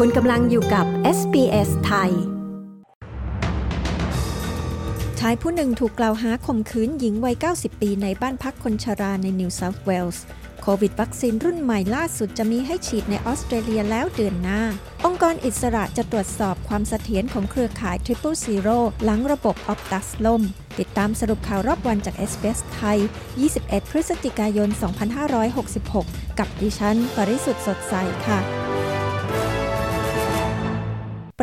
คุณกำลังอยู่กับ SBS ไทย ชายผู้หนึ่งถูกกล่าวหาข่มขืนหญิงวัย 90 ปีในบ้านพักคนชราในนิวเซาท์เวลส์โควิดวัคซีนรุ่นใหม่ล่าสุดจะมีให้ฉีดในออสเตรเลียแล้วเดือนหน้า องค์กรอิสระจะตรวจสอบความเสถียรของเครือข่าย Triple Zero หลังระบบออ t ตัสล่ม ติดตามสรุปข่าวรอบวันจาก s อ s ไทย 21 พฤศจิกายน 2566 กับดิฉัน ปริสุทธ์สดใสค่ะ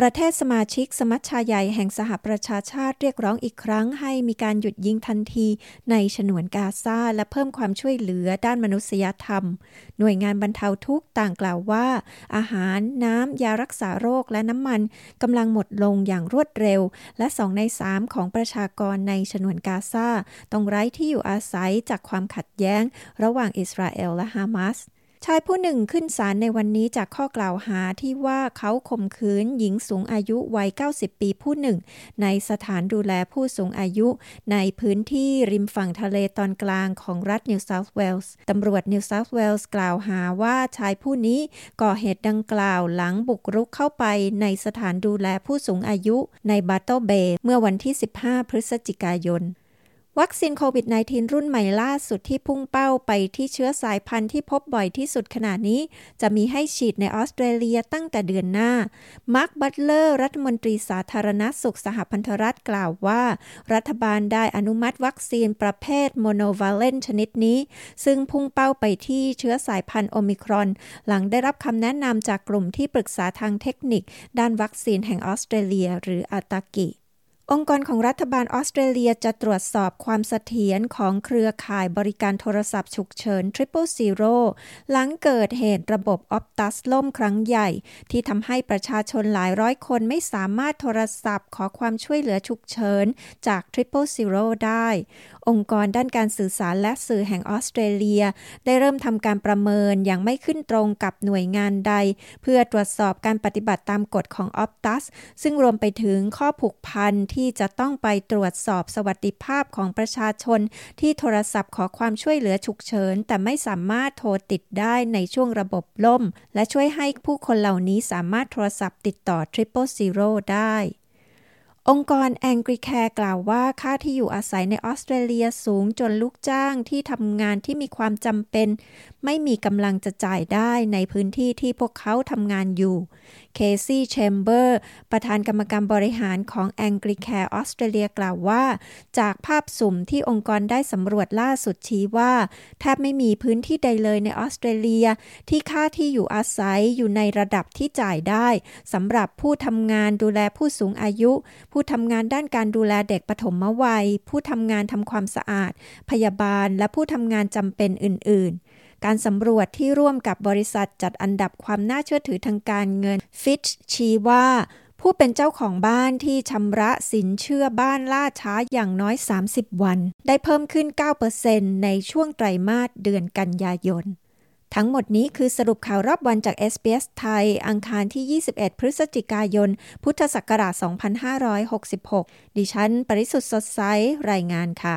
ประเทศสมาชิกสมัชชาใหญ่แห่งสหประชาชาติเรียกร้องอีกครั้งให้มีการหยุดยิงทันทีในฉนวนกาซาและเพิ่มความช่วยเหลือด้านมนุษยธรรม หน่วยงานบรรเทาทุกข์ต่างกล่าวว่า อาหารน้ำยารักษาโรคและน้ำมันกำลังหมดลงอย่างรวดเร็ว และสองในสามของประชากรในฉนวนกาซาต้องไร้ที่อยู่อาศัยจากความขัดแย้ง ระหว่างอิสราเอลและฮามาส ชายผู้หนึ่งขึ้นศาลในวันนี้จากข้อกล่าวหาที่ว่าเขาข่มขืนหญิงสูงอายุวัย 90 ปีผู้หนึ่ง ในสถานดูแลผู้สูงอายุ ในพื้นที่ริมฝั่งทะเลตอนกลางของรัฐนิวเซาท์เวลส์ตำรวจนิวเซาท์เวลส์กล่าวหาว่าชายผู้นี้ก่อเหตุดังกล่าวหลังบุกรุกเข้าไปในสถานดูแลผู้สูงอายุใน Bateau Bay เมื่อวันที่ 15 พฤศจิกายน วัคซีนโควิด -19 รุ่นใหม่ล่าสุดที่พุ่งเป้าไปที่เชื้อสายพันธุ์ที่พบบ่อยที่สุดขณะนี้ จะมีให้ฉีดในออสเตรเลียตั้งแต่เดือนหน้า มาร์ค บัตเลอร์ รัฐมนตรีสาธารณสุขสหพันธรัฐกล่าวว่า รัฐบาลได้อนุมัติวัคซีนประเภท monovalent ชนิดนี้ ซึ่งพุ่งเป้าไปที่เชื้อสายพันธุ์โอมิครอน หลังได้รับคำแนะนำจากกลุ่มที่ปรึกษาทางเทคนิค ด้านวัคซีนแห่งออสเตรเลีย หรืออาตากิ องค์กรของรัฐบาลออสเตรเลียจะตรวจสอบความเสถียรของเครือข่ายบริการโทรศัพท์ฉุกเฉิน Triple Zero หลังเกิดเหตุระบบออปตัสล่มครั้งใหญ่ ที่ทำให้ประชาชนหลายร้อยคนไม่สามารถโทรศัพท์ขอความช่วยเหลือฉุกเฉินจาก Triple Zero ได้ องค์กรด้านการสื่อสารและสื่อแห่งออสเตรเลีย ได้เริ่มทำการประเมินอย่างไม่ขึ้นตรงกับหน่วยงานใด เพื่อตรวจสอบการปฏิบัติตามกฎของออปตัสซึ่งรวมไปถึงข้อผูกพันที่จะต้องไปตรวจสอบสวัสดิภาพของประชาชน ที่โทรศัพท์ขอความช่วยเหลือฉุกเฉิน แต่ไม่สามารถโทรติดได้ในช่วงระบบล่ม และช่วยให้ผู้คนเหล่านี้สามารถโทรศัพท์ติดต่อ Triple Zero ได้ องค์กรแองกริแคร์กล่าวว่าค่าที่อยู่อาศัยในออสเตรเลียสูงจนลูกจ้างที่ทำงานที่มีความจำเป็น ไม่มีกำลังจะจ่ายได้ในพื้นที่ที่พวกเขาทำงานอยู่ เคซี่แชมเบอร์ประธานกรรมการบริหารของแองกริแคร์ออสเตรเลียกล่าวว่า จากภาพสุ่มที่องค์กรได้สำรวจล่าสุดชี้ว่า แทบไม่มีพื้นที่ใดเลยในออสเตรเลีย ที่ค่าที่อยู่อาศัยอยู่ในระดับที่จ่ายได้สำหรับผู้ทำงานดูแลผู้สูงอายุผู้ทำงานด้านการดูแลเด็กปฐมวัย ผู้ทำงานทำความสะอาด พยาบาล และผู้ทำงานจำเป็นอื่น ๆ การสำรวจที่ร่วมกับบริษัทจัดอันดับความน่าเชื่อถือทางการเงิน Fitch ชี้ว่าผู้เป็นเจ้าของบ้านที่ชำระสินเชื่อบ้านล่าช้าอย่างน้อย 30 วัน ได้เพิ่มขึ้น 9%ในช่วงไตรมาสเดือนกันยายน ทั้งหมดนี้คือสรุปข่าวรอบวันจาก s อ s ไทย อังคารที่ 21 พฤศจิกายน พุทธศักราช 2566 ดิฉัน ปริสุทธ์สดใส รายงานค่ะ